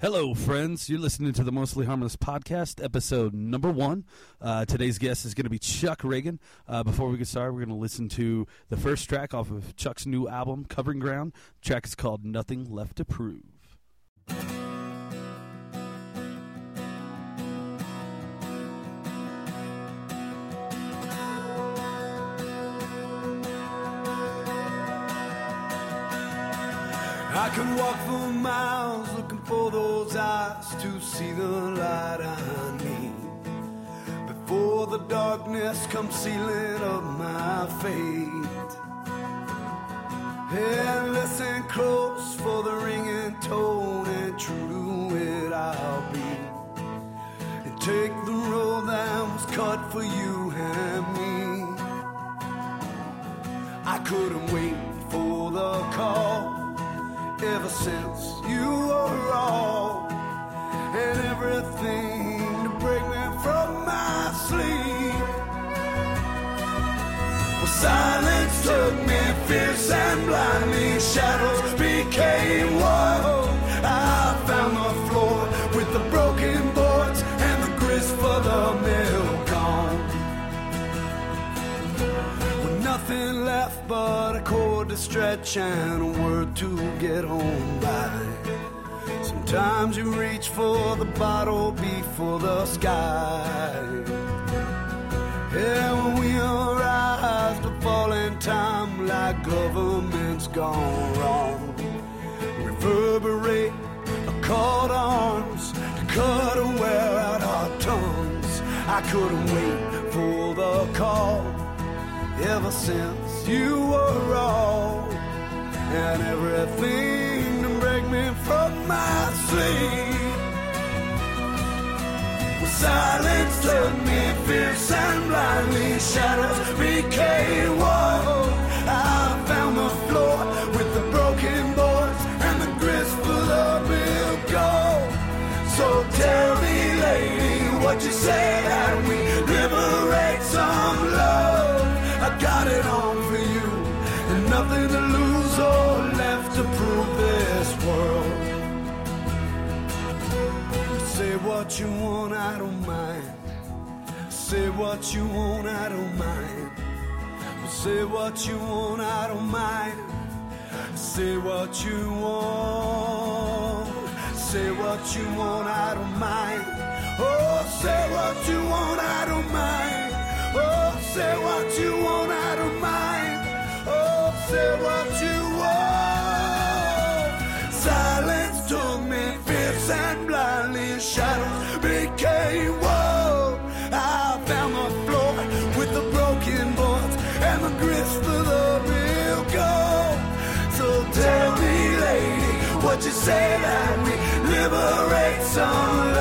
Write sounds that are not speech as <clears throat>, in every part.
Hello, friends. You're listening to the Mostly Harmless podcast, episode number one. Uh, today's guest is going to be Chuck Ragan. Uh, before we get started, we're going to listen to the first track off of Chuck's new album, Covering Ground. The track is called Nothing Left to Prove. I could walk for miles looking for those eyes to see the light I need. Before the darkness comes sealing up my fate. And listen close for the ringing tone, and true to it I'll be. And take the road that was cut for you and me. I couldn't wait for the call ever since you were all and everything to break me from my sleep. Well, silence took me, fierce and blindly, shadows nothing left but a cord to stretch and a word to get on by. Sometimes you reach for the bottle before the sky. Yeah, when we arise to fall in time like government's gone wrong. Reverberate a call to arms to cut and wear out our tongues. I couldn't wait for the call ever since you were all and everything to break me from my sleep. Well, silence took me fierce and blindly, shadows became one. I found the floor with the broken boards and the grist full of milk gold. So tell me, lady, what you say that we what you want, I don't mind. Say what you want, I don't mind. Say what you want, I don't mind. Say what you want. Say what you want, I don't mind. Say that we liberate some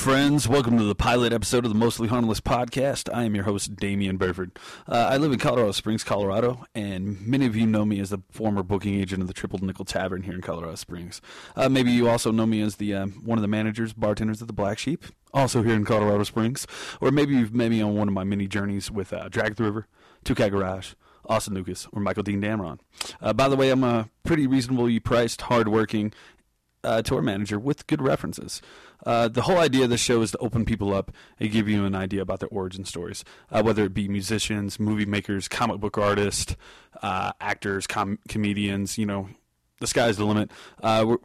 friends. Welcome to the pilot episode of the Mostly Harmless podcast. I am your host, Damian Burford. Uh, I live in Colorado Springs, Colorado, and many of you know me as the former booking agent of the Triple Nickel Tavern here in Colorado Springs. Uh, maybe you also know me as the um, one of the managers, bartenders at the Black Sheep, also here in Colorado Springs. Or maybe you've met me on one of my many journeys with uh, Drag the River, Two Garage, Austin Lucas, or Michael Dean Damron. Uh, by the way, I'm a pretty reasonably priced, hardworking, uh, tour manager with good references. Uh, the whole idea of this show is to open people up and give you an idea about their origin stories, uh, whether it be musicians, movie makers, comic book artists, uh, actors, com- comedians. You know, the sky's the limit. Uh, we're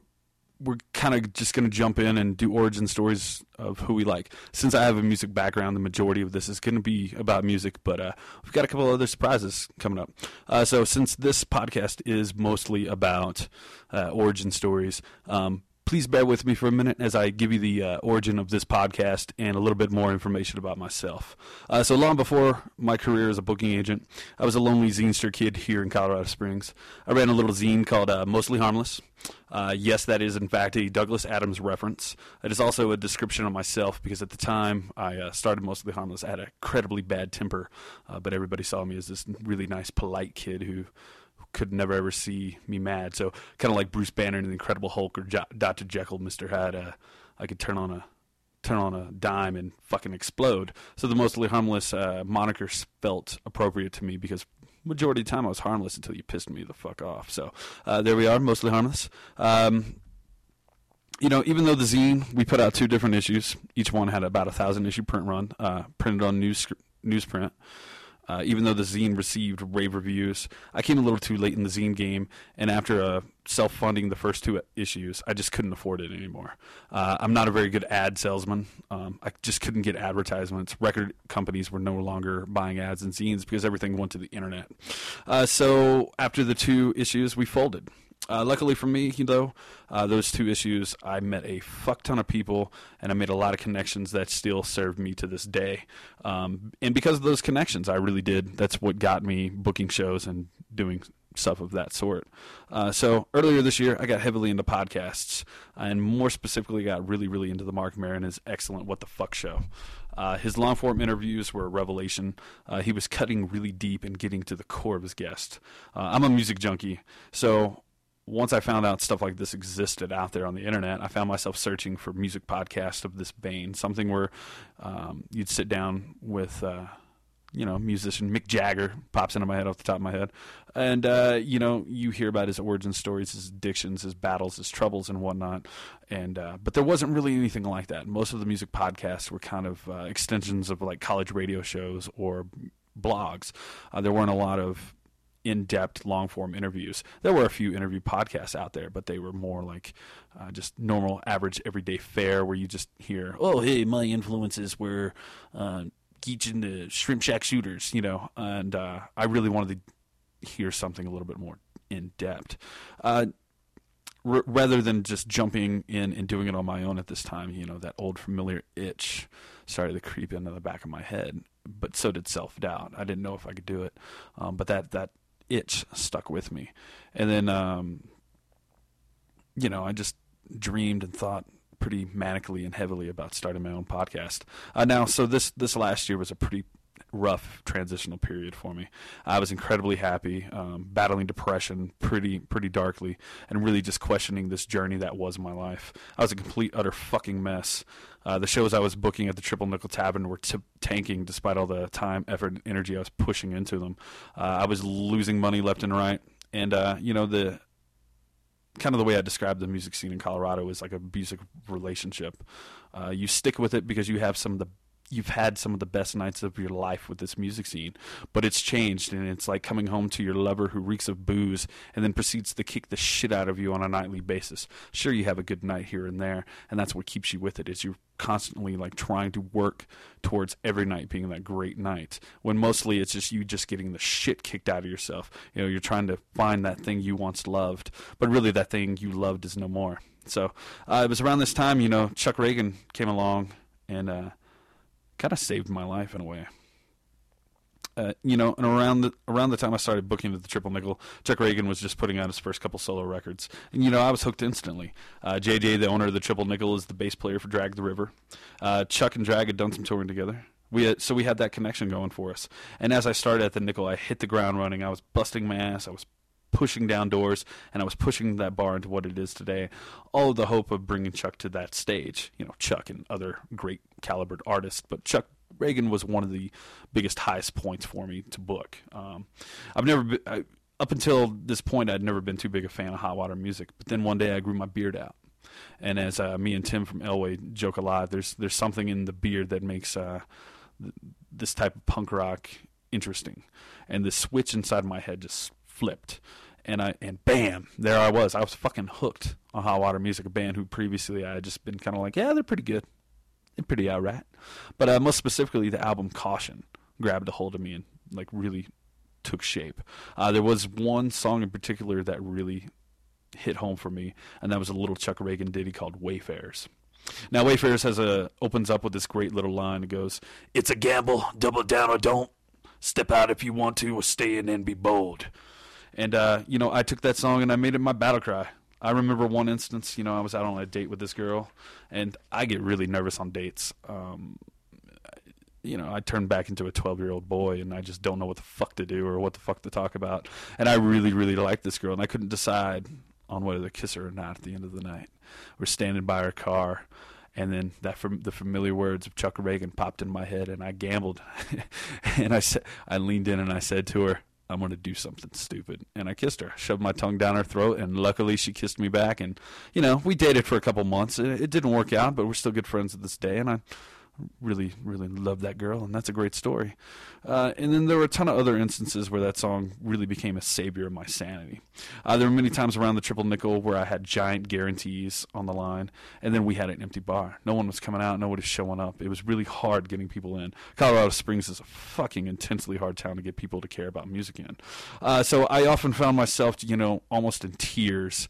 we're kind of just going to jump in and do origin stories of who we like. Since I have a music background, the majority of this is going to be about music, but uh, we've got a couple other surprises coming up. Uh, so, since this podcast is mostly about origin stories, um, please bear with me for a minute as I give you the uh, origin of this podcast and a little bit more information about myself. Uh, so, long before my career as a booking agent, I was a lonely zinester kid here in Colorado Springs. I ran a little zine called uh, Mostly Harmless. Uh, yes, that is in fact a Douglas Adams reference. It is also a description of myself because at the time I uh, started Mostly Harmless, I had an incredibly bad temper, uh, but everybody saw me as this really nice, polite kid who could never ever see me mad. So kind of like Bruce Banner in the Incredible Hulk or jo- Dr. Jekyll, Mister Hyde. Uh, I could turn on a turn on a dime and fucking explode. So the mostly harmless uh, moniker felt appropriate to me because majority of the time I was harmless until you pissed me the fuck off. So uh, there we are, mostly harmless. Um, you know, even though the zine we put out two different issues, each one had about a thousand issue print run, uh, printed on news newsprint. Uh, even though the zine received rave reviews, I came a little too late in the zine game, and after uh, self-funding the first two issues, I just couldn't afford it anymore. Uh, I'm not a very good ad salesman. Um, I just couldn't get advertisements. Record companies were no longer buying ads and zines because everything went to the internet. Uh, so after the two issues, we folded. Uh, luckily for me, though, uh, those two issues, I met a fuck ton of people and I made a lot of connections that still serve me to this day. Um, and because of those connections, I really did. That's what got me booking shows and doing stuff of that sort. Uh, so earlier this year, I got heavily into podcasts and more specifically got really, really into the Marc Maron his excellent What the Fuck show. Uh, his long form interviews were a revelation. Uh, he was cutting really deep and getting to the core of his guest. Uh, I'm a music junkie, so once I found out stuff like this existed out there on the internet, I found myself searching for music podcasts of this vein, something where um, you'd sit down with, uh, you know, musician Mick Jagger pops into my head off the top of my head, and uh, you know, you hear about his origin stories, his addictions, his battles, his troubles, and whatnot. And uh, but there wasn't really anything like that. Most of the music podcasts were kind of uh, extensions of like college radio shows or blogs. Uh, there weren't a lot of in-depth long-form interviews. There were a few interview podcasts out there, but they were more like uh, just normal, average, everyday fare, where you just hear, "Oh, hey, my influences were uh, Geach and the Shrimp Shack Shooters," you know. And uh, I really wanted to hear something a little bit more in depth. Uh, r- rather than just jumping in and doing it on my own at this time, you know, that old familiar itch started to creep into the back of my head. But so did self doubt. I didn't know if I could do it, um, but that that itch stuck with me. And then, um, you know, I just dreamed and thought pretty manically and heavily about starting my own podcast. Uh, now, so this this last year was a pretty rough transitional period for me. I was incredibly happy, um, battling depression pretty pretty darkly, and really just questioning this journey that was my life. I was a complete utter fucking mess. Uh, the shows I was booking at the Triple Nickel Tavern were t- tanking despite all the time, effort, and energy I was pushing into them. Uh, I was losing money left and right, and uh, you know the kind of the way I described the music scene in Colorado is like a music relationship. Uh, you stick with it because you have some of the you've had some of the best nights of your life with this music scene, but it's changed and it's like coming home to your lover who reeks of booze and then proceeds to kick the shit out of you on a nightly basis. Sure, you have a good night here and there, and that's what keeps you with it. Is you're constantly like trying to work towards every night being that great night when mostly it's just you just getting the shit kicked out of yourself. You know, you're trying to find that thing you once loved, but really that thing you loved is no more. So uh, it was around this time, you know, Chuck Ragan came along and. Uh, kind of saved my life in a way. Uh, you know, and around the around the time I started booking at the Triple Nickel, Chuck Ragan was just putting out his first couple solo records, and you know I was hooked instantly. Uh, JJ, the owner of the Triple Nickel, is the bass player for Drag the River. Uh, Chuck and Drag had done some touring together. We had, so we had that connection going for us. And as I started at the Nickel, I hit the ground running. I was busting my ass. I was pushing down doors, and I was pushing that bar into what it is today. All of the hope of bringing Chuck to that stage. You know, Chuck and other great calibered artists, but Chuck Ragan was one of the biggest, highest points for me to book. Um, I've never been, I, up until this point, I'd never been too big a fan of hot water music. But then one day, I grew my beard out, and as uh, me and Tim from Elway joke a lot, there's there's something in the beard that makes uh, th- this type of punk rock interesting, and the switch inside my head just flipped and I and bam, there I was. I was fucking hooked on Hot Water Music, a band who previously I had just been kind of like, yeah, they're pretty good, they're pretty alright. But uh, most specifically, the album Caution grabbed a hold of me and like really took shape. Uh, there was one song in particular that really hit home for me, and that was a little Chuck Ragan ditty called Wayfarers. Now Wayfarers has a opens up with this great little line. It goes, "It's a gamble, double down or don't. Step out if you want to, or stay in and be bold." And uh, you know, I took that song and I made it my battle cry. I remember one instance, you know, I was out on a date with this girl, and I get really nervous on dates. Um, you know, I turned back into a 12 year old boy and I just don't know what the fuck to do or what the fuck to talk about. And I really, really liked this girl and I couldn't decide on whether to kiss her or not at the end of the night. We're standing by her car and then that from the familiar words of Chuck Ragan popped in my head and I gambled <laughs> and I said I leaned in and I said to her I'm going to do something stupid. And I kissed her, I shoved my tongue down her throat, and luckily she kissed me back. And, you know, we dated for a couple months. It, it didn't work out, but we're still good friends to this day. And I really, really loved that girl, and that's a great story. Uh, and then there were a ton of other instances where that song really became a savior of my sanity. Uh, there were many times around the triple nickel where I had giant guarantees on the line, and then we had an empty bar. No one was coming out, nobody was showing up. It was really hard getting people in. Colorado Springs is a fucking intensely hard town to get people to care about music in. Uh, so I often found myself, you know, almost in tears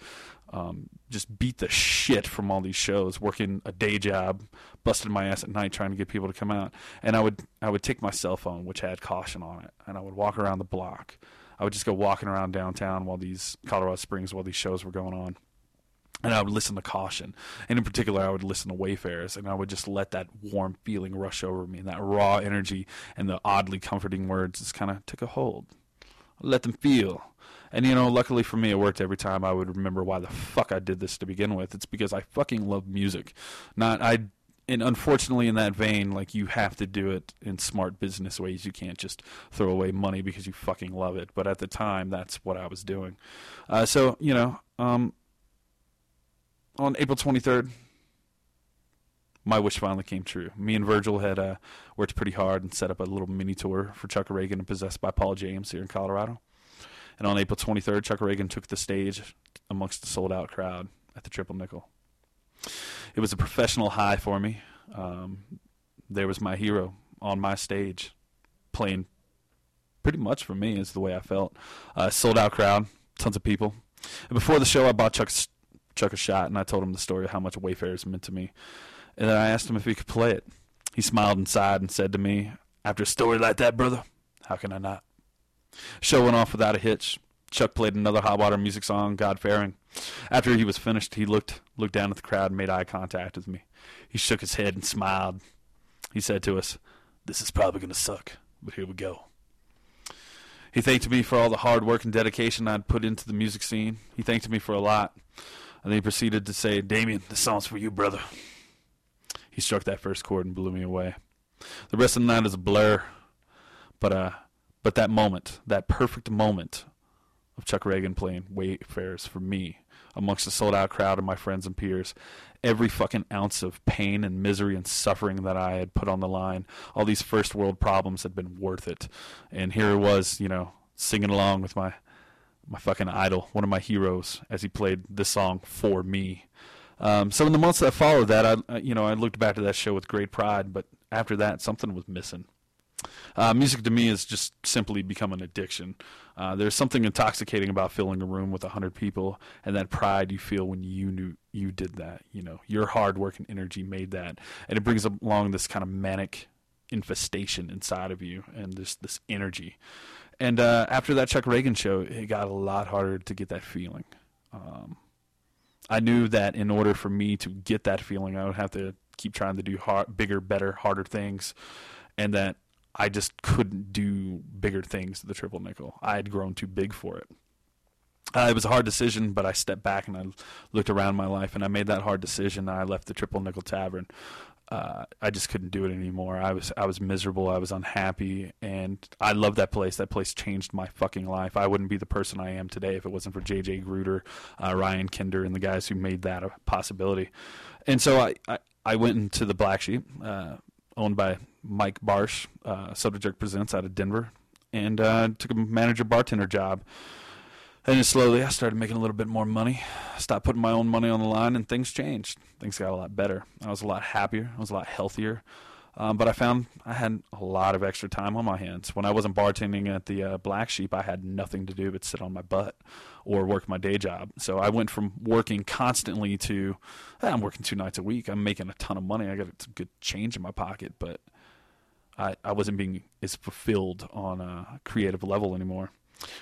um, just beat the shit from all these shows, working a day job, busting my ass at night trying to get people to come out. And I would I would take my cell phone, which had caution on it, and I would walk around the block. I would just go walking around downtown while these Colorado Springs while these shows were going on. And I would listen to caution. And in particular, I would listen to Wayfarers. And I would just let that warm feeling rush over me. And that raw energy and the oddly comforting words just kind of took a hold. Let them feel and you know, luckily for me, it worked every time. I would remember why the fuck I did this to begin with. It's because I fucking love music. Not I. And unfortunately, in that vein, like you have to do it in smart business ways. You can't just throw away money because you fucking love it. But at the time, that's what I was doing. Uh, so you know, um, on April twenty third, my wish finally came true. Me and Virgil had uh, worked pretty hard and set up a little mini tour for Chuck Ragan and Possessed by Paul James here in Colorado. And on April 23rd, Chuck Ragan took the stage amongst the sold out crowd at the Triple Nickel. It was a professional high for me. Um, there was my hero on my stage playing pretty much for me, is the way I felt. Uh, sold out crowd, tons of people. And before the show, I bought Chuck, Chuck a shot and I told him the story of how much Wayfarers meant to me. And then I asked him if he could play it. He smiled and sighed and said to me, After a story like that, brother, how can I not? Show went off without a hitch. Chuck played another hot water music song, God Faring. After he was finished, he looked looked down at the crowd and made eye contact with me. He shook his head and smiled. He said to us, This is probably to suck, but here we go. He thanked me for all the hard work and dedication I'd put into the music scene. He thanked me for a lot. And then he proceeded to say, Damian, this song's for you, brother. He struck that first chord and blew me away. The rest of the night is a blur, but uh, but that moment, that perfect moment of Chuck Ragan playing Wayfarers for me amongst a sold out crowd of my friends and peers, every fucking ounce of pain and misery and suffering that I had put on the line, all these first world problems had been worth it. And here it was, you know, singing along with my my fucking idol, one of my heroes, as he played this song for me. Um, so in the months that followed that, I you know I looked back to that show with great pride, but after that, something was missing. Uh, music to me has just simply become an addiction. Uh, there's something intoxicating about filling a room with a hundred people and that pride you feel when you knew you did that. You know, your hard work and energy made that, and it brings along this kind of manic infestation inside of you and this this energy. And uh, after that Chuck Ragan show, it got a lot harder to get that feeling. Um, I knew that in order for me to get that feeling, I would have to keep trying to do hard, bigger, better, harder things, and that I just couldn't do bigger things to the triple nickel. I had grown too big for it. Uh, it was a hard decision, but I stepped back and I looked around my life and I made that hard decision. And I left the Triple Nickel Tavern. Uh, I just couldn't do it anymore. I was I was miserable. I was unhappy, and I love that place. That place changed my fucking life. I wouldn't be the person I am today if it wasn't for J.J. Gruder, uh, Ryan Kinder, and the guys who made that a possibility. And so I, I, I went into the Black Sheep, uh, owned by Mike Barsh, uh, Soda Jerk Presents out of Denver, and uh, took a manager bartender job. And then slowly I started making a little bit more money, I stopped putting my own money on the line, and things changed. Things got a lot better. I was a lot happier. I was a lot healthier. Um, but I found I had a lot of extra time on my hands. When I wasn't bartending at the uh, Black Sheep, I had nothing to do but sit on my butt or work my day job. So I went from working constantly to eh, I'm working two nights a week. I'm making a ton of money. I got a good change in my pocket, but I, I wasn't being as fulfilled on a creative level anymore.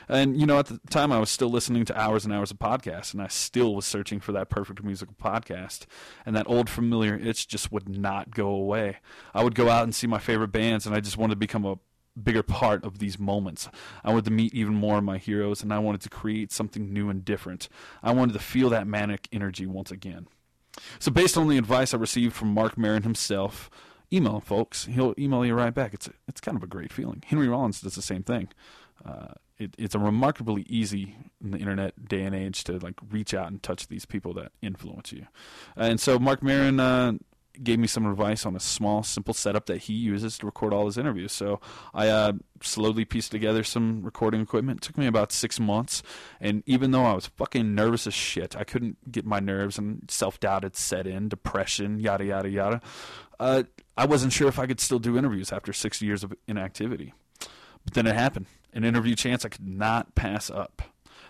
And you know, at the time, I was still listening to hours and hours of podcasts, and I still was searching for that perfect musical podcast. And that old familiar itch just would not go away. I would go out and see my favorite bands, and I just wanted to become a bigger part of these moments. I wanted to meet even more of my heroes, and I wanted to create something new and different. I wanted to feel that manic energy once again. So, based on the advice I received from Marc Maron himself, email folks. He'll email you right back. It's it's kind of a great feeling. Henry Rollins does the same thing. Uh, it, it's a remarkably easy in the internet day and age to like reach out and touch these people that influence you. And so Marc Maron uh, gave me some advice on a small, simple setup that he uses to record all his interviews. So I uh, slowly pieced together some recording equipment. It took me about six months, and even though I was fucking nervous as shit, I couldn't get my nerves and self doubt had set in, depression, yada yada yada. Uh, I wasn't sure if I could still do interviews after six years of inactivity. But then it happened an interview chance I could not pass up.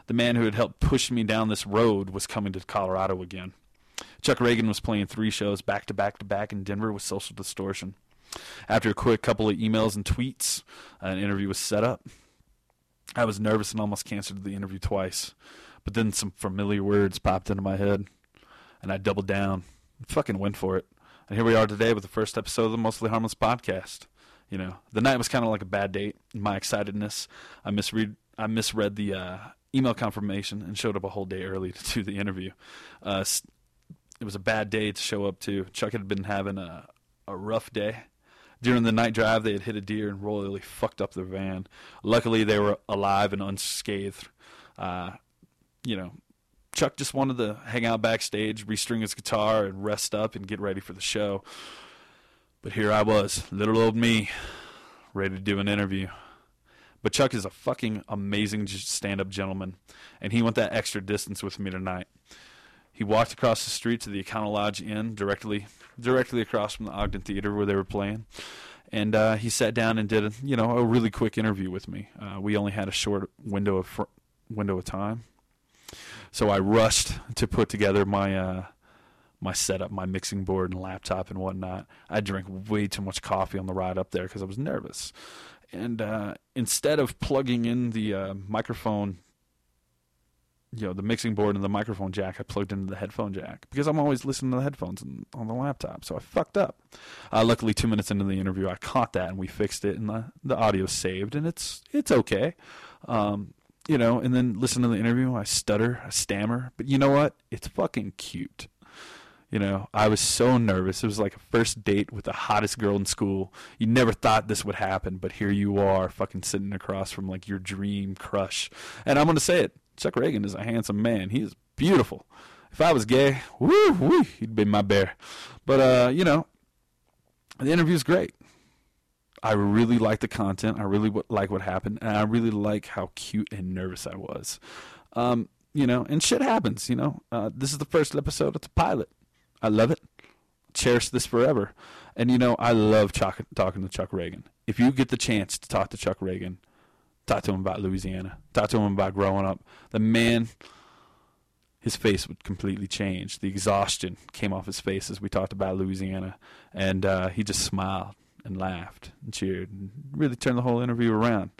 The man who had helped push me down this road was coming to Colorado again. Chuck Ragan was playing three shows back to back to back in Denver with Social Distortion. After a quick couple of emails and tweets, an interview was set up. I was nervous and almost canceled the interview twice, but then some familiar words popped into my head, and I doubled down fucking went for it. And here we are today with the first episode of the Mostly Harmless podcast. You know, the night was kind of like a bad date. My excitedness, I misread, I misread the uh, email confirmation and showed up a whole day early <laughs> to do the interview. Uh, it was a bad day to show up to. Chuck had been having a a rough day. During the night drive, they had hit a deer and royally fucked up their van. Luckily, they were alive and unscathed. Uh, you know, Chuck just wanted to hang out backstage, restring his guitar, and rest up and get ready for the show. But here I was, little old me, ready to do an interview. But Chuck is a fucking amazing stand up gentleman, and he went that extra distance with me tonight. He walked across the street to the Econo Lodge Inn, directly directly across from the Ogden Theater where they were playing, and uh, he sat down and did a you know a really quick interview with me. Uh, we only had a short window of fr- window of time, so I rushed to put together my uh, my setup, my mixing board and laptop and whatnot. I drank way too much coffee on the ride up there because I was nervous. And uh, instead of plugging in the uh, microphone you know the mixing board and the microphone jack I plugged into the headphone jack because I'm always listening to the headphones and, on the laptop. So I fucked up. Uh, luckily, two minutes into the interview, I caught that and we fixed it, and the the audio saved, and it's it's okay. Um, you know, and then listen to the interview. I stutter, I stammer, but you know what? It's fucking cute. You know, I was so nervous. It was like a first date with the hottest girl in school. You never thought this would happen, but here you are, fucking sitting across from like your dream crush. And I'm gonna say it Chuck Ragan is a handsome man. He is beautiful. If I was gay, woo, woo, he'd be my bear. But uh, you know, the interview's great. I really like the content. I really like what happened, and I really like how cute and nervous I was. Um, you know, and shit happens. You know, uh, this is the first episode. It's a pilot. I love it. Cherish this forever. And you know, I love Chuck, talking to Chuck Ragan. If you get the chance to talk to Chuck Ragan, Talk to him about Louisiana. Talk to him about growing up. The man, his face would completely change. The exhaustion came off his face as we talked about Louisiana, and uh, he just smiled and laughed and cheered and really turned the whole interview around.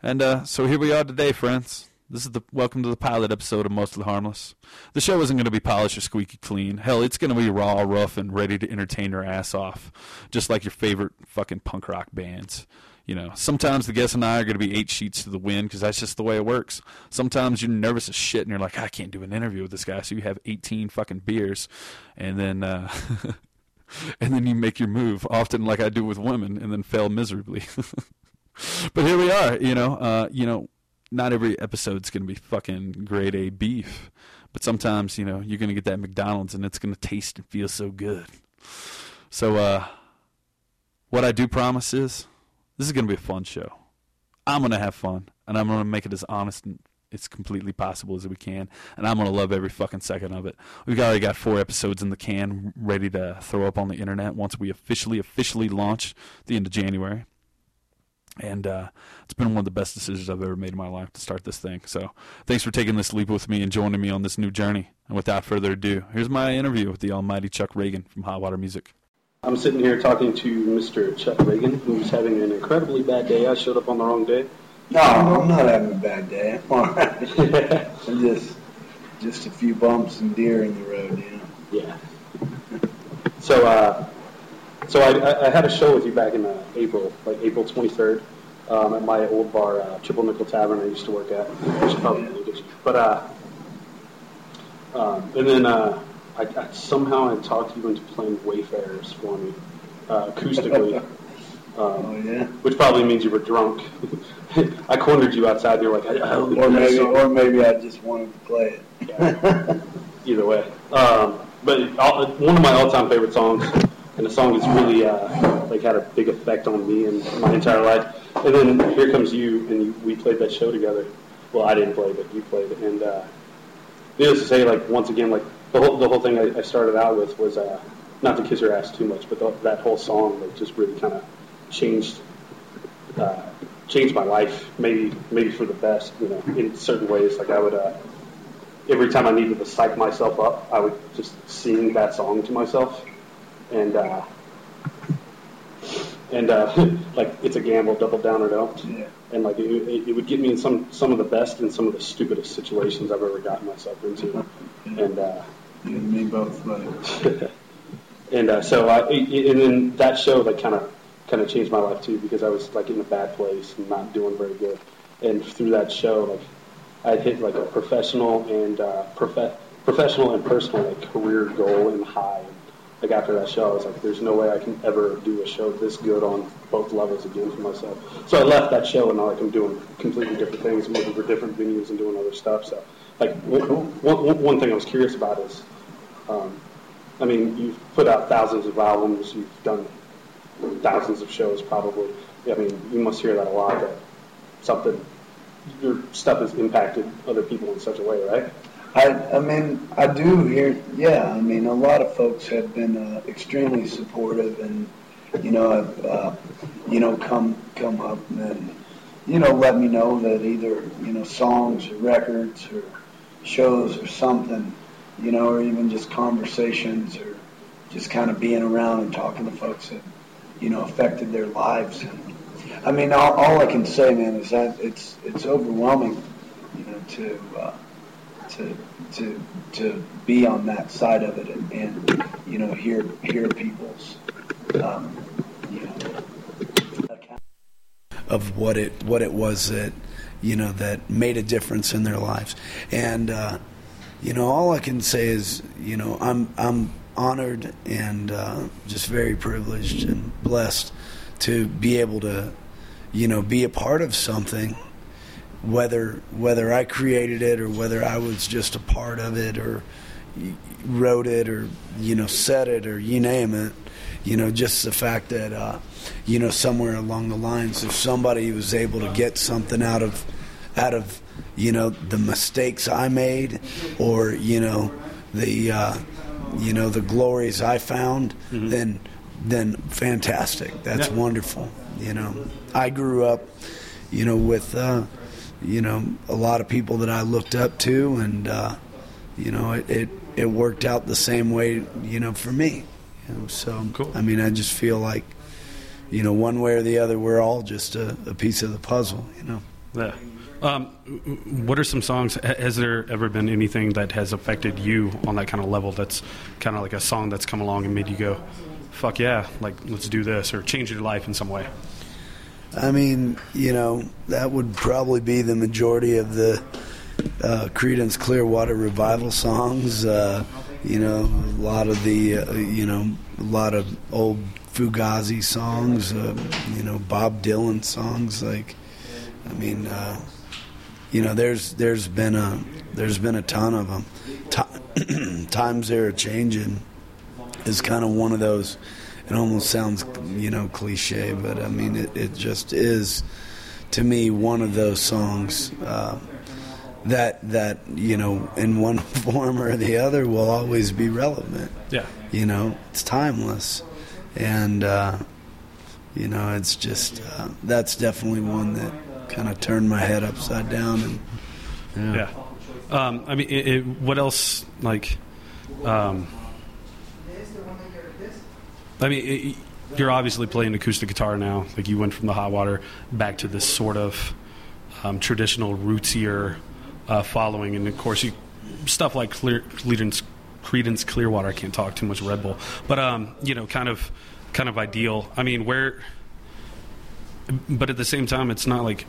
And uh, so here we are today, friends. This is the welcome to the pilot episode of Mostly Harmless. The show isn't going to be polished or squeaky clean. Hell, it's going to be raw, rough, and ready to entertain your ass off, just like your favorite fucking punk rock bands. You know, sometimes the guests and I are going to be eight sheets to the wind because that's just the way it works. Sometimes you're nervous as shit and you're like, I can't do an interview with this guy. So you have 18 fucking beers, and then uh, <laughs> and then you make your move. Often, like I do with women, and then fail miserably. <laughs> but here we are. You know, uh, you know, not every episode's going to be fucking grade A beef, but sometimes you know you're going to get that McDonald's and it's going to taste and feel so good. So, uh, what I do promise is this is going to be a fun show. I'm going to have fun, and I'm going to make it as honest and it's completely possible as we can, and I'm gonna love every fucking second of it. We've already got four episodes in the can, ready to throw up on the internet once we officially officially launch the end of January. And uh, it's been one of the best decisions I've ever made in my life to start this thing. So thanks for taking this leap with me and joining me on this new journey. And without further ado, here's my interview with the almighty Chuck Ragan from Hot Water Music. I'm sitting here talking to Mr. Chuck Ragan, who's having an incredibly bad day. I showed up on the wrong day. No, I'm not having a bad day. I'm all right. <laughs> I'm just just a few bumps and deer in the road, you know. Yeah. So, uh, so I, I had a show with you back in uh, April, like April 23rd, um, at my old bar, uh, Triple Nickel Tavern I used to work at. I should probably link it. But, uh, um, and then uh, I, I somehow I talked you into playing Wayfarers for me, uh, acoustically. <laughs> Oh Um, yeah. which probably means you were drunk. <laughs> I cornered you outside. You're like, I, I Or maybe or maybe I just wanted to play it. <laughs> either way. Um, but all, one of my all-time favorite songs, and a song that's really uh, like had a big effect on me and my entire life. And then here comes you, and you, we played that show together. Well, I didn't play, but you played. And uh, needless to say, like once again, like the whole the whole thing I, I started out with was uh, not to kiss her ass too much, but the, that whole song like just really kind of changed. Uh, changed my life, maybe maybe for the best, you know, in certain ways. Like I would, uh, every time I needed to psych myself up, I would just sing that song to myself, and uh, and uh, <laughs> like it's a gamble, double down or don't. Yeah. And like it, it, it would get me in some some of the best and some of the stupidest situations I've ever gotten myself into, and uh, and me both, <laughs> and uh, so I and then that show like kind of kind of changed my life too because I was like in a bad place and not doing very good, and through that show like I hit like a professional and uh, prof- professional and personal like career goal and high. Like after that show, I was like, "There's no way I can ever do a show this good on both levels again for myself." So I left that show, and now like I'm doing completely different things, I'm looking for different venues and doing other stuff. So, like one, one, one thing I was curious about is, um, I mean, you've put out thousands of albums, you've done thousands of shows, probably. I mean, you must hear that a lot. That something, your stuff has impacted other people in such a way, right? I, I mean, I do hear, yeah, I mean, a lot of folks have been uh, extremely supportive and, you know, have, uh, you know, come, come up and, you know, let me know that either, you know, songs or records or shows or something, you know, or even just conversations or just kind of being around and talking to folks that, you know, affected their lives. And, I mean, all, all I can say, man, is that it's, it's overwhelming, you know, to, uh, to to to be on that side of it and, and you know hear hear people's um, you know account of what it what it was that you know that made a difference in their lives. And uh, you know all I can say is you know I'm I'm honored and uh, just very privileged and blessed to be able to you know be a part of something whether whether I created it or whether I was just a part of it or wrote it or you know said it or you name it you know just the fact that uh, you know somewhere along the lines if somebody was able to get something out of out of you know the mistakes I made or you know the uh, you know the glories I found then then fantastic. That's Yeah. wonderful you know. I grew up you know with uh, you know a lot of people that I looked up to, and uh, you know it, it it worked out the same way you know for me. You know, so Cool. I mean, I just feel like you know one way or the other, we're all just a, a piece of the puzzle. You know. Yeah. Um, what are some songs? Has there ever been anything that has affected you on that kind of level? That's kind of like a song that's come along and made you go, "Fuck yeah!" Like let's do this, or change your life in some way. I mean, you know, that would probably be the majority of the uh, Creedence Clearwater Revival songs. Uh, you know, a lot of the, uh, you know, a lot of old Fugazi songs. Uh, you know, Bob Dylan songs. Like, I mean, uh, you know, there's there's been a there's been a ton of them. Ti <clears throat> times they're changing is kind of one of those. It almost sounds, you know, cliche, but I mean, it, it just is to me one of those songs uh, that that you know in one <laughs> form or the other will always be relevant. Yeah. You know, it's timeless, and uh, you know, it's just uh, that's definitely one that kind of turned my head upside down. And Yeah. Um, I mean, it, it, what else? Like, um, I mean, it, you're obviously playing acoustic guitar now. Like, you went from the hot water back to this sort of um, traditional rootsier uh, following, and of course, you stuff like Clear, Creedence, Creedence Clearwater. I can't talk too much Red Bull, but um, you know, kind of, kind of ideal. I mean, where, but at the same time, it's not like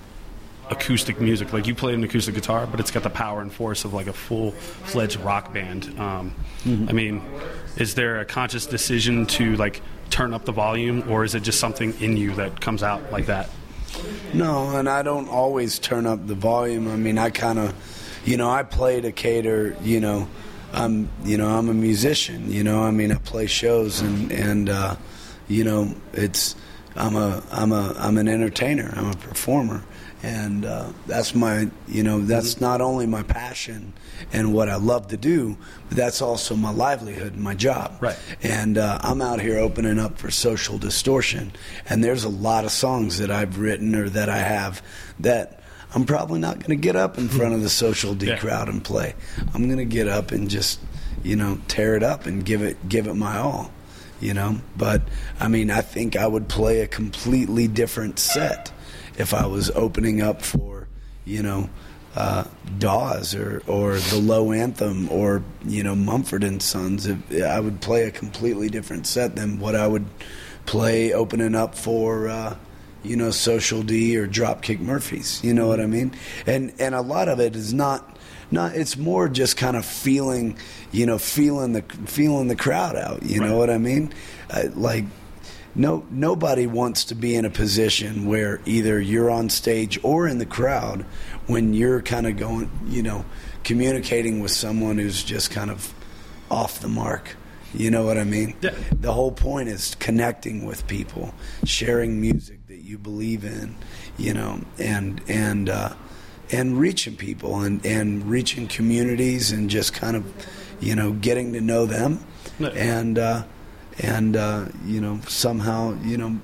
acoustic music. Like you play an acoustic guitar, but it's got the power and force of like a full fledged rock band. Um, I mean, is there a conscious decision to like turn up the volume, or is it just something in you that comes out like that? No, and I don't always turn up the volume. I mean, I kind of, you know, I play to cater. You know, I'm, you know, I'm a musician. You know, I mean, I play shows, and and uh, you know, it's, I'm a, I'm a, I'm an entertainer. I'm a performer, and uh, that's my, you know, that's not only my passion and what I love to do, but that's also my livelihood and my job. Right. And uh, I'm out here opening up for social distortion. And there's a lot of songs that I've written or that I have that I'm probably not going to get up in front of the social D Yeah. crowd and play. I'm going to get up and just, you know, tear it up and give it give it my all. You know, but I mean, I think I would play a completely different set if I was opening up for, you know, uh, Dawes or or the Low Anthem or you know Mumford and Sons. If, I would play a completely different set than what I would play opening up for. Uh, you know, Social D or Dropkick Murphys. You know what I mean? And and a lot of it is not not. It's more just kind of feeling, you know, feeling the feeling the crowd out. You know what I mean? Uh, like no nobody wants to be in a position where either you're on stage or in the crowd when you're kind of going, you know, communicating with someone who's just kind of off the mark. You know what I mean? Yeah. The whole point is connecting with people, sharing music that you believe in, you know, and and uh, and reaching people and and reaching communities and just kind of, you know, getting to know them, Yeah. and uh, and uh, you know somehow you know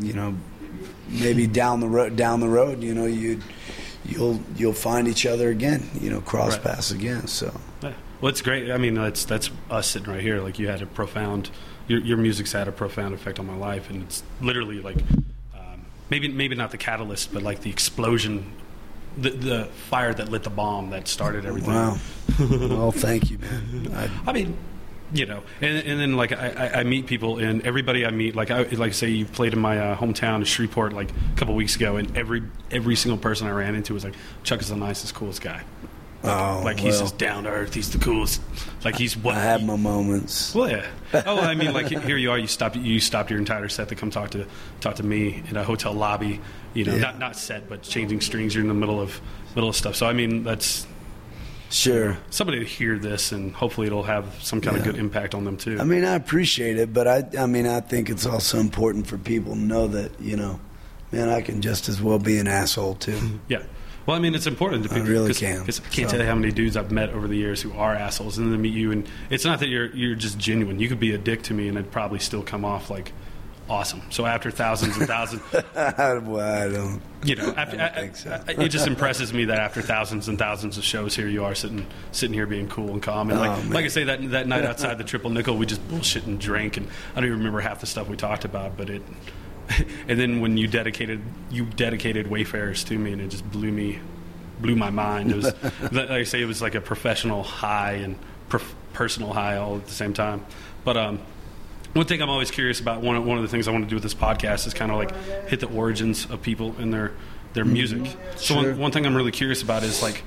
you know maybe down the road down the road you know you you'll you'll find each other again you know cross Right. paths again so Yeah. Well, it's great. I mean, that's that's us sitting right here. Like you had a profound, your your music's had a profound effect on my life, and it's literally like um, maybe maybe not the catalyst, but like the explosion, the the fire that lit the bomb that started everything. wow well thank you man I, <laughs> I mean, you know, and, and then like I, I- meet people, and everybody I meet, like I like say you played in my uh, hometown of Shreveport like a couple weeks ago, and every every single person I ran into was like Chuck is the nicest, coolest guy. oh Like he's well, just down to earth. He's the coolest. Like he's what I have my moments well, yeah. Oh, I mean, like here you are. You stopped. You stopped your entire set to come talk to talk to me in a hotel lobby. You know, Yeah. not not set, but changing strings. You're in the middle of middle of stuff. So I mean, that's sure somebody to hear this, and hopefully it'll have some kind of good impact on them too. I mean I appreciate it but I I mean I think it's also important for people to know that you know man I can just as well be an asshole too <laughs> yeah. Well, I mean, it's important to I people. really cause, can. 'cause I can't So- tell you how many dudes I've met over the years who are assholes, and then meet you, and it's not that you're you're just genuine. You could be a dick to me, and I'd probably still come off like awesome. So after thousands and thousands, <laughs> well, I don't you know, after, I I- so. It just impresses me that after thousands and thousands of shows, here you are sitting sitting here being cool and calm. And like, Oh, man. like I say, that that night <laughs> outside the Triple Nickel, we just bullshit and drank, and I don't even remember half the stuff we talked about. But it, <laughs> and then when you dedicated you dedicated Wayfarers to me, and it just blew me blew my mind. It was like I say, it was like a professional high and prof- personal high all at the same time. But um, one thing I'm always curious about one of, one of the things I want to do with this podcast is kind of like hit the origins of people and their their music. So Sure. one, one thing I'm really curious about is like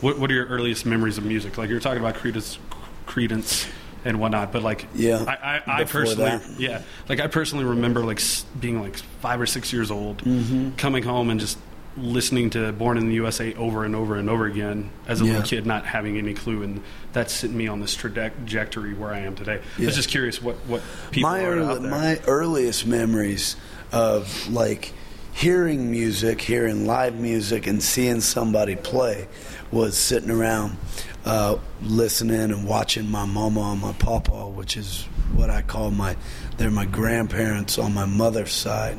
what what are your earliest memories of music? Like you're talking about Creedence, Creedence and whatnot, but like Yeah, I, I, I personally that. yeah like I personally remember like being like five or six years old, Mm-hmm. coming home and just listening to Born in the USA over and over and over again as a Yeah. little kid, not having any clue, and that's sitting me on this trajectory where I am today. I Yeah. was just curious what what people my are early, out there. my earliest memories of like hearing music, hearing live music, and seeing somebody play was sitting around uh, listening and watching my mama and my papa, which is what I call my they're my grandparents on my mother's side,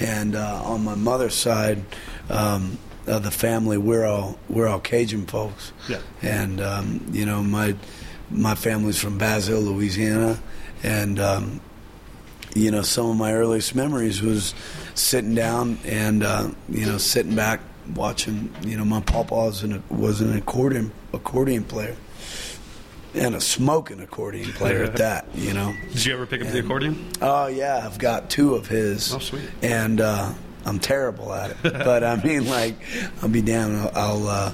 and uh, on my mother's side. Um, of the family, we're all we're all Cajun folks, Yeah. and um, you know my my family's from Basile, Louisiana, and um, you know some of my earliest memories was sitting down and uh, you know sitting back watching. You know my papa was an, was an accordion accordion player and a smoking accordion player at <laughs> that. You know. Did you ever pick up the accordion? Oh yeah, I've got two of his. Oh, sweet. And uh, I'm terrible at it, but I mean, like, I'll be down. I'll, I'll uh,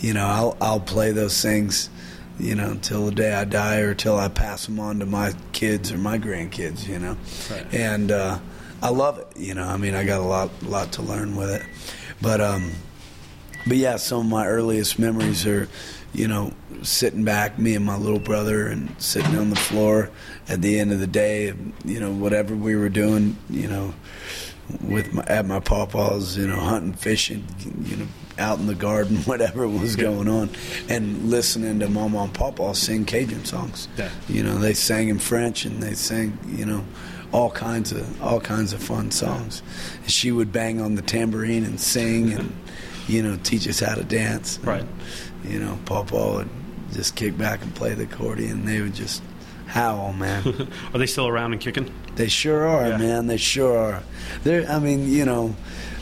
you know, I'll I'll play those things, you know, until the day I die or till I pass them on to my kids or my grandkids. You know, Right. and uh, I love it. You know, I mean, I got a lot lot to learn with it, but um, but yeah, some of my earliest memories are, you know, sitting back, me and my little brother, and sitting on the floor at the end of the day, you know, whatever we were doing, you know, with my at my papa's, you know, hunting, fishing, you know, out in the garden, <laughs> whatever was going on, and listening to Mama and Papa sing Cajun songs. Yeah. You know, they sang in French and they sang, you know, all kinds of all kinds of fun songs. And she would bang on the tambourine and sing and <laughs> you know teach us how to dance. Right. And, you know, Papa would just kick back and play the accordion. They would just howl, man. <laughs> Are they still around and kicking? They sure are, Yeah. man. They sure are. They're, I mean, you know,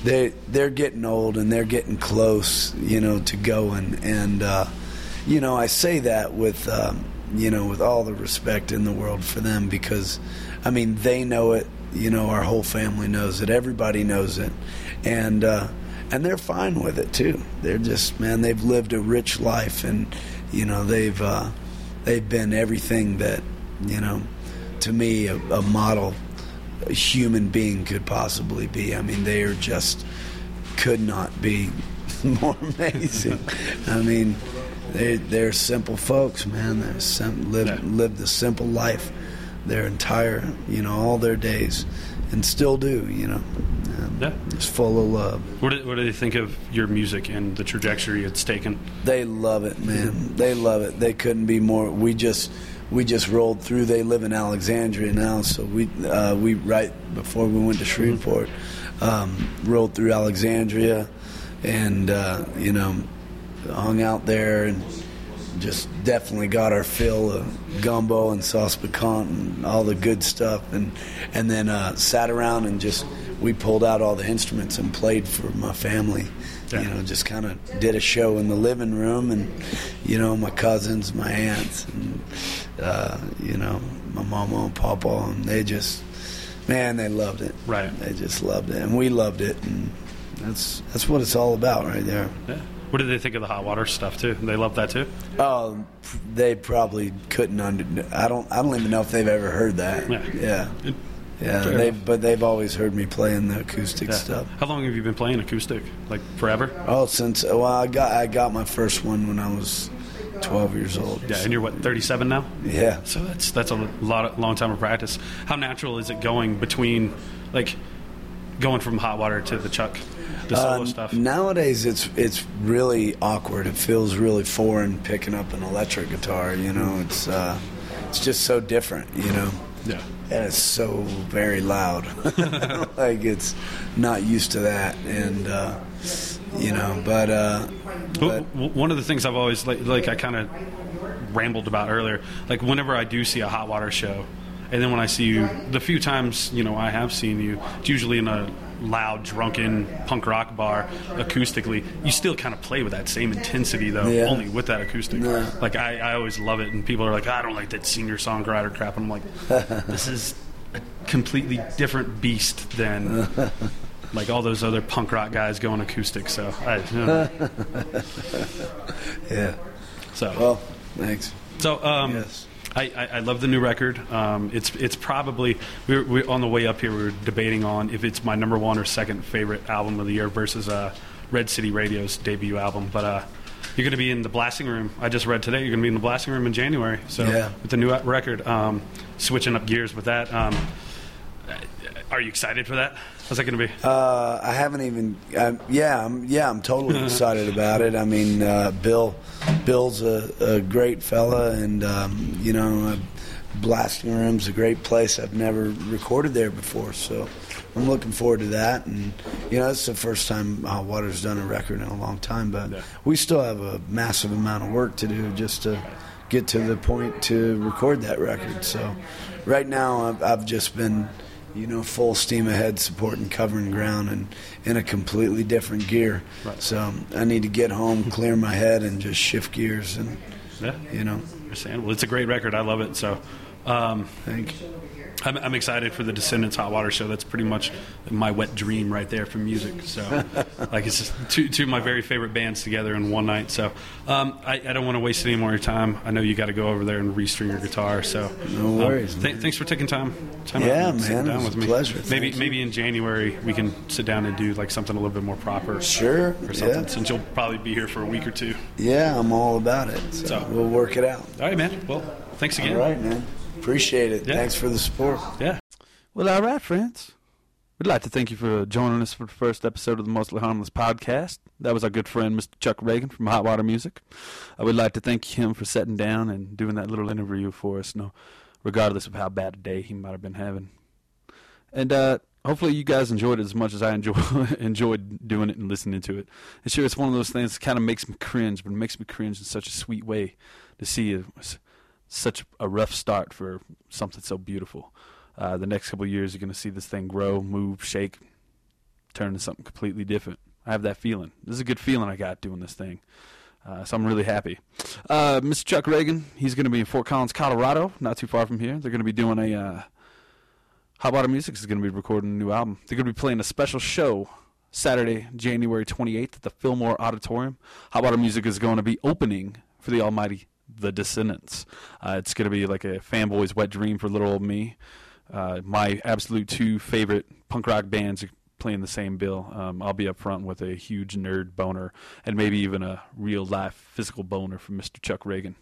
they they're getting old and they're getting close, you know, to going. And uh, you know, I say that with um, you know, with all the respect in the world for them because, I mean, they know it. You know, our whole family knows it. Everybody knows it, and uh, and they're fine with it too. They're just man. They've lived a rich life, and you know, they've uh, they've been everything that you know to me a, a model a human being could possibly be. I mean, they are just could not be <laughs> more amazing. I mean, they they're simple folks, man. They're sim- live Yeah. lived a simple life their entire, you know, all their days, and still do. You know, um, Yeah. It's full of love. What do, what do they think of your music and the trajectory it's taken? They love it, man. They love it. They couldn't be more. We just we just rolled through. They live in Alexandria now, so we uh, we right before we went to Shreveport, um, rolled through Alexandria, and uh, you know, hung out there and just definitely got our fill of gumbo and sauce piquant and all the good stuff and and then uh, sat around and just we pulled out all the instruments and played for my family Yeah. you know just kind of did a show in the living room and you know my cousins my aunts and uh, you know my mama and papa and they just man they loved it Right. they just loved it and we loved it and that's that's what it's all about right there Yeah. What do they think of the hot water stuff too? They love that too. Oh, they probably couldn't under. I don't. I don't even know if they've ever heard that. Yeah. Yeah. Yeah. They, but they've always heard me playing the acoustic Yeah. stuff. How long have you been playing acoustic? Like forever? Oh, since well, I got I got my first one when I was twelve years old. Yeah. And you're what, 37 now? Yeah. So that's that's a lot of, long time of practice. How natural is it going between, like, going from hot water to the chuck, the solo Uh, stuff? Nowadays, it's it's really awkward. It feels really foreign picking up an electric guitar. You know, it's uh, it's just so different. You know. Yeah. and it's so very loud. <laughs> like it's not used to that, and uh, you know. But uh, but one of the things I've always like, like I kind of rambled about earlier. Like whenever I do see a hot water show, and then when I see you, the few times you know I have seen you, it's usually in a loud, drunken punk rock bar, acoustically. You still kind of play with that same intensity though, Yeah. only with that acoustic. Yeah. Like I, I always love it, and people are like, I don't like that singer songwriter crap. And I'm like, <laughs> this is a completely different beast than. <laughs> Like all those other punk rock guys going acoustic, so I, <laughs> yeah. so Well, thanks. So um, Yes. I, I, I love the new record. Um, it's it's probably we were, we on the way up here. We were debating on if it's my number one or second favorite album of the year versus uh, Red City Radio's debut album. But uh, you're going to be in the blasting room. I just read today you're going to be in the blasting room in January. So Yeah. with the new record, um, switching up gears with that. Um, are you excited for that? How's that going to be? Uh, I haven't even. Uh, yeah, I'm, yeah, I'm totally <laughs> excited about it. I mean, uh, Bill, Bill's a, a great fella, and um, you know, uh, Blasting Room's a great place. I've never recorded there before, so I'm looking forward to that. And you know, it's the first time Hot Water's done a record in a long time, but Yeah. we still have a massive amount of work to do just to get to the point to record that record. So right now, I've, I've just been, you know, full steam ahead, supporting covering ground and in a completely different gear. Right. So um, I need to get home, clear my head, and just shift gears. And Yeah. you know, Well, It's a great record. I love it. So, um, thank. I'm, I'm excited for the Descendents Hot Water Show. That's pretty much my wet dream right there for music. So, <laughs> like, it's just two, two of my very favorite bands together in one night. So, um, I, I don't want to waste any more of your time. I know you got to go over there and restring your guitar. So, No um, worries, th- thanks for taking time. time Yeah, out man, down with a me. pleasure. Maybe, Thank you. maybe in January we can sit down and do like something a little bit more proper. Sure. Or something. Yeah. Since you'll probably be here for a week or two. Yeah, I'm all about it. So, So- we'll work it out. All right, man. Well, thanks again. All right, man. Appreciate it. Yeah. Thanks for the support. Yeah. Well, all right, friends. We'd like to thank you for joining us for the first episode of the Mostly Harmless podcast. That was our good friend, Mr. Chuck Ragan from Hot Water Music. I would like to thank him for sitting down and doing that little interview for us, no, regardless of how bad a day he might have been having. And uh, hopefully, you guys enjoyed it as much as I enjoy, <laughs> enjoyed doing it and listening to it. And sure, it's one of those things that kind of makes me cringe, but it makes me cringe in such a sweet way to see a, such a rough start for something so beautiful. Uh, the next couple years, you're going to see this thing grow, move, shake, turn into something completely different. I have that feeling. This is a good feeling I got doing this thing. Uh, so I'm really happy. Uh, Mr. Chuck Ragan, he's going to be in Fort Collins, Colorado, not too far from here. They're going to be doing a uh, Hot Water Music is going to be recording a new album. They're going to be playing a special show Saturday, January 28th at the Fillmore Auditorium. Hot Water Music is going to be opening for the almighty The Descendents. Uh, it's going to be like a fanboy's wet dream for little old me. Uh, my absolute two favorite punk rock bands playing the same bill. Um, I'll be up front with a huge nerd boner and maybe even a real life physical boner from Mr. Chuck Ragan.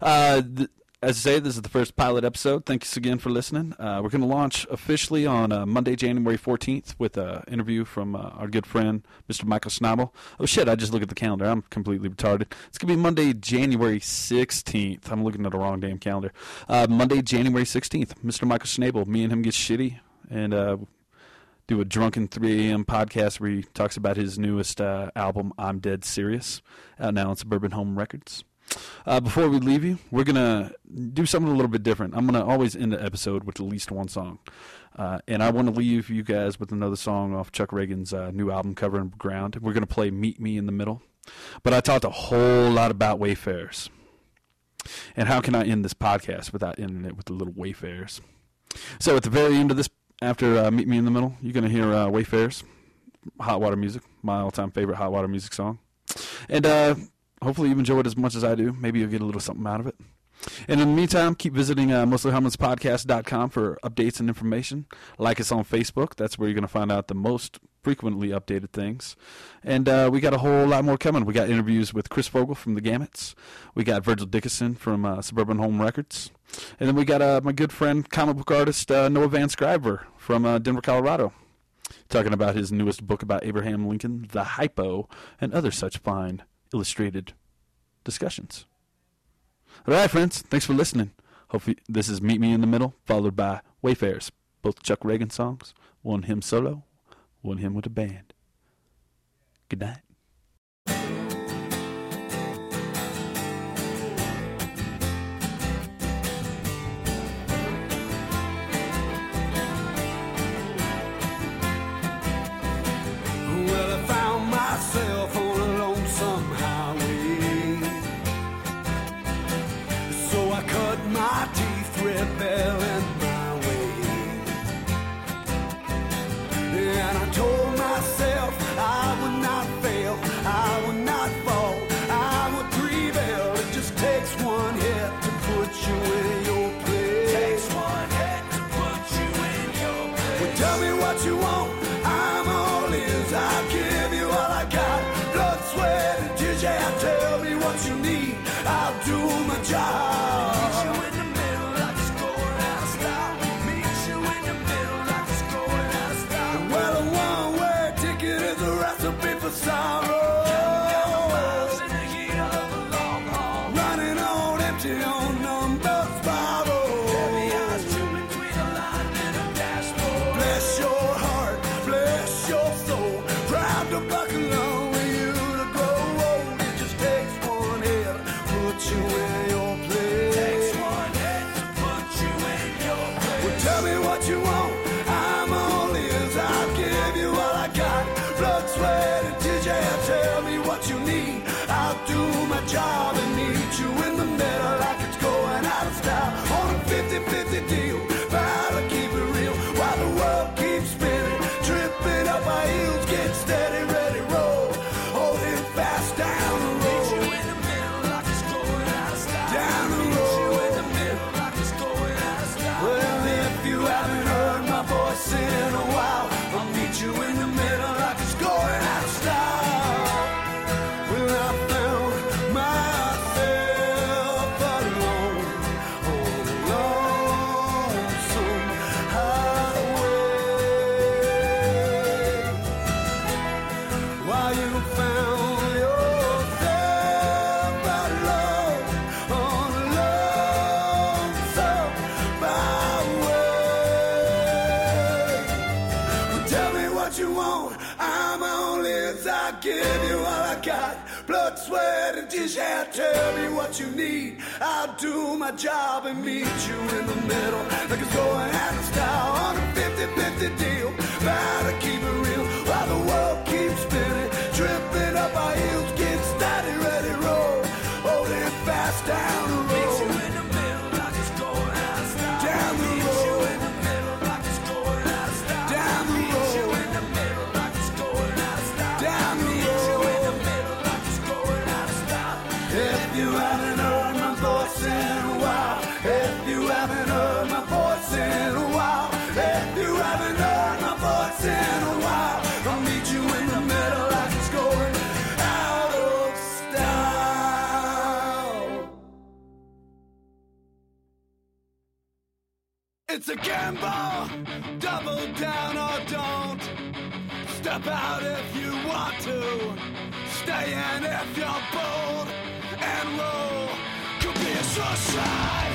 Uh, th- as I say, this is the first pilot episode. Thanks again for listening. Uh, we're going to launch officially on uh, Monday, January 14th with an interview from uh, our good friend, Mr. Micah Schnabel. Oh, shit, I just looked at the calendar. I'm completely retarded. It's going to be Monday, January 16th. I'm looking at the wrong damn calendar. Uh, Monday, January 16th, Mr. Micah Schnabel. Me and him get shitty and uh, do a drunken 3 a.m. podcast where he talks about his newest uh, album, I'm Dead Serious, out now on Suburban Home Records. Uh, before we leave you, we're gonna do something a little bit different. I'm gonna always end the episode with at least one song, uh, and I want to leave you guys with another song off Chuck Ragan's uh, new album, Cover Ground. We're gonna play "Meet Me in the Middle," but I talked a whole lot about Wayfarers, and how can I end this podcast without ending it with the little Wayfarers? So at the very end of this, after uh, "Meet Me in the Middle," you're gonna hear uh, Wayfarers, Hot Water Music, my all-time favorite Hot Water Music song, and. Hopefully you enjoy it as much as I do. Maybe you'll get a little something out of it. And in the meantime, keep visiting uh, mostlyharmlesspodcast.com for updates and information. Like us on Facebook. That's where you're going to find out the most frequently updated things. And uh, we got a whole lot more coming. We got interviews with Chris Fogal from the Gamits. We got Virgil Dickerson from uh, Suburban Home Records. And then we got uh, my good friend, comic book artist uh, Noah Van Sciver from uh, Denver, Colorado talking about his newest book about Abraham Lincoln, The Hypo, and other such fine illustrated discussions. All right, friends, thanks for listening. Hopefully, this is Meet Me in the Middle, followed by Wayfarers, both Chuck Ragan songs, one him solo, one him with a band. Good night. Well, I found myself Yeah, tell me what you need. My job and meet you in the middle. Could